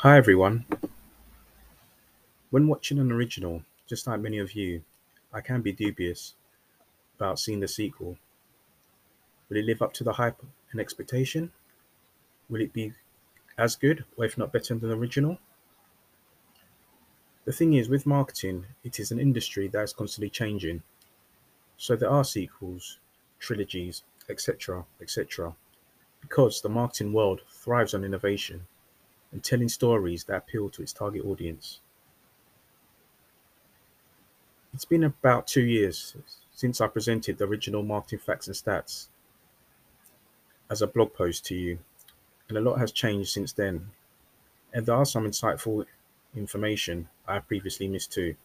Hi everyone. When watching an original, just like many of you, I can be dubious about seeing the sequel. Will it live up to the hype and expectation? Will it be as good, or if not better than the original? The thing is, with marketing, it is an industry that is constantly changing. So there are sequels, trilogies, etc., etc., because the marketing world thrives on innovation and telling stories that appeal to its target audience. It's been about two years since I presented the original Marketing Facts and Stats as a blog post to you, and a lot has changed since then. And there are some insightful information I have previously missed too.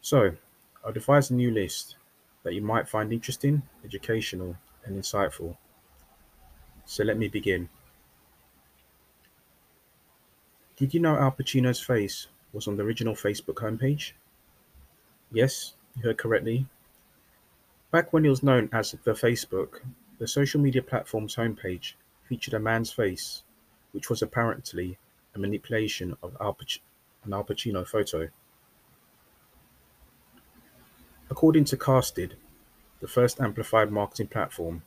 So, I'll devise a new list that you might find interesting, educational, and insightful. So let me begin. Did you know Al Pacino's face was on the original Facebook homepage? Yes, you heard correctly. Back when it was known as the Facebook, the social media platform's homepage featured a man's face, which was apparently a manipulation of Al Pac- an Al Pacino photo. According to Casted, the first amplified marketing platform,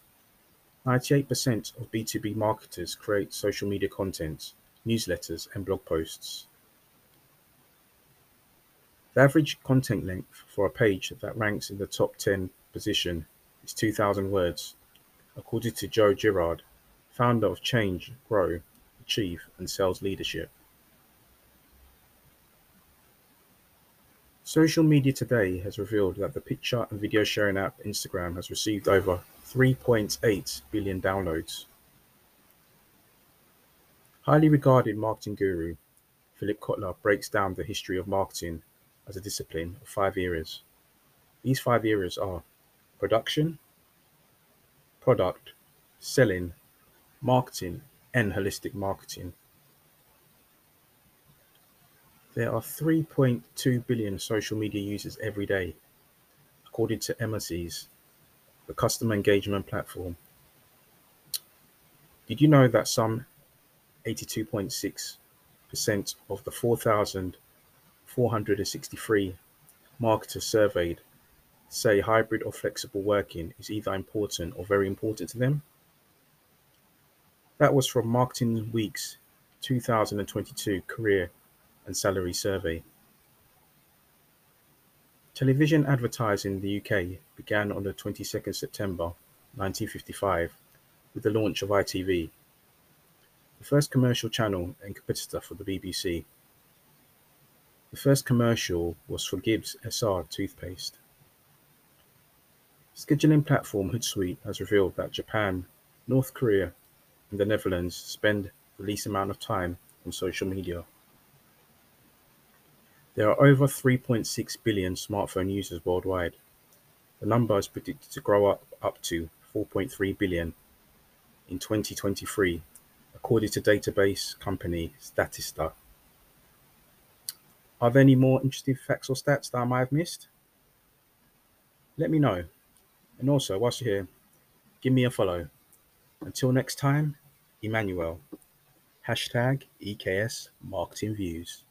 98% of B2B marketers create social media content newsletters, and blog posts. The average content length for a page that ranks in the top 10 position is 2,000 words, according to Joe Girard, founder of Change, Grow, Achieve, and Sales Leadership. Social media today has revealed that the picture and video sharing app Instagram has received over 3.8 billion downloads. Highly regarded marketing guru Philip Kotler breaks down the history of marketing as a discipline of five areas. These five areas are production, product, selling, marketing, and holistic marketing. There are 3.2 billion social media users every day, according to Emarsys, the customer engagement platform. Did you know that some 82.6% of the 4,463 marketers surveyed say hybrid or flexible working is either important or very important to them. That was from Marketing Week's 2022 Career and Salary Survey. Television advertising in the UK began on the 22nd September 1955 with the launch of ITV the first commercial channel and competitor for the BBC. The first commercial was for Gibbs SR toothpaste. Scheduling platform Hootsuite has revealed that Japan, North Korea, and the Netherlands spend the least amount of time on social media. There are over 3.6 billion smartphone users worldwide. The number is predicted to grow up, up to 4.3 billion in 2023 according to database company Statista. Are there any more interesting facts or stats that I might have missed? Let me know. And also, whilst you're here, give me a follow. Until next time, Emmanuel. Hashtag EKS Marketing Views.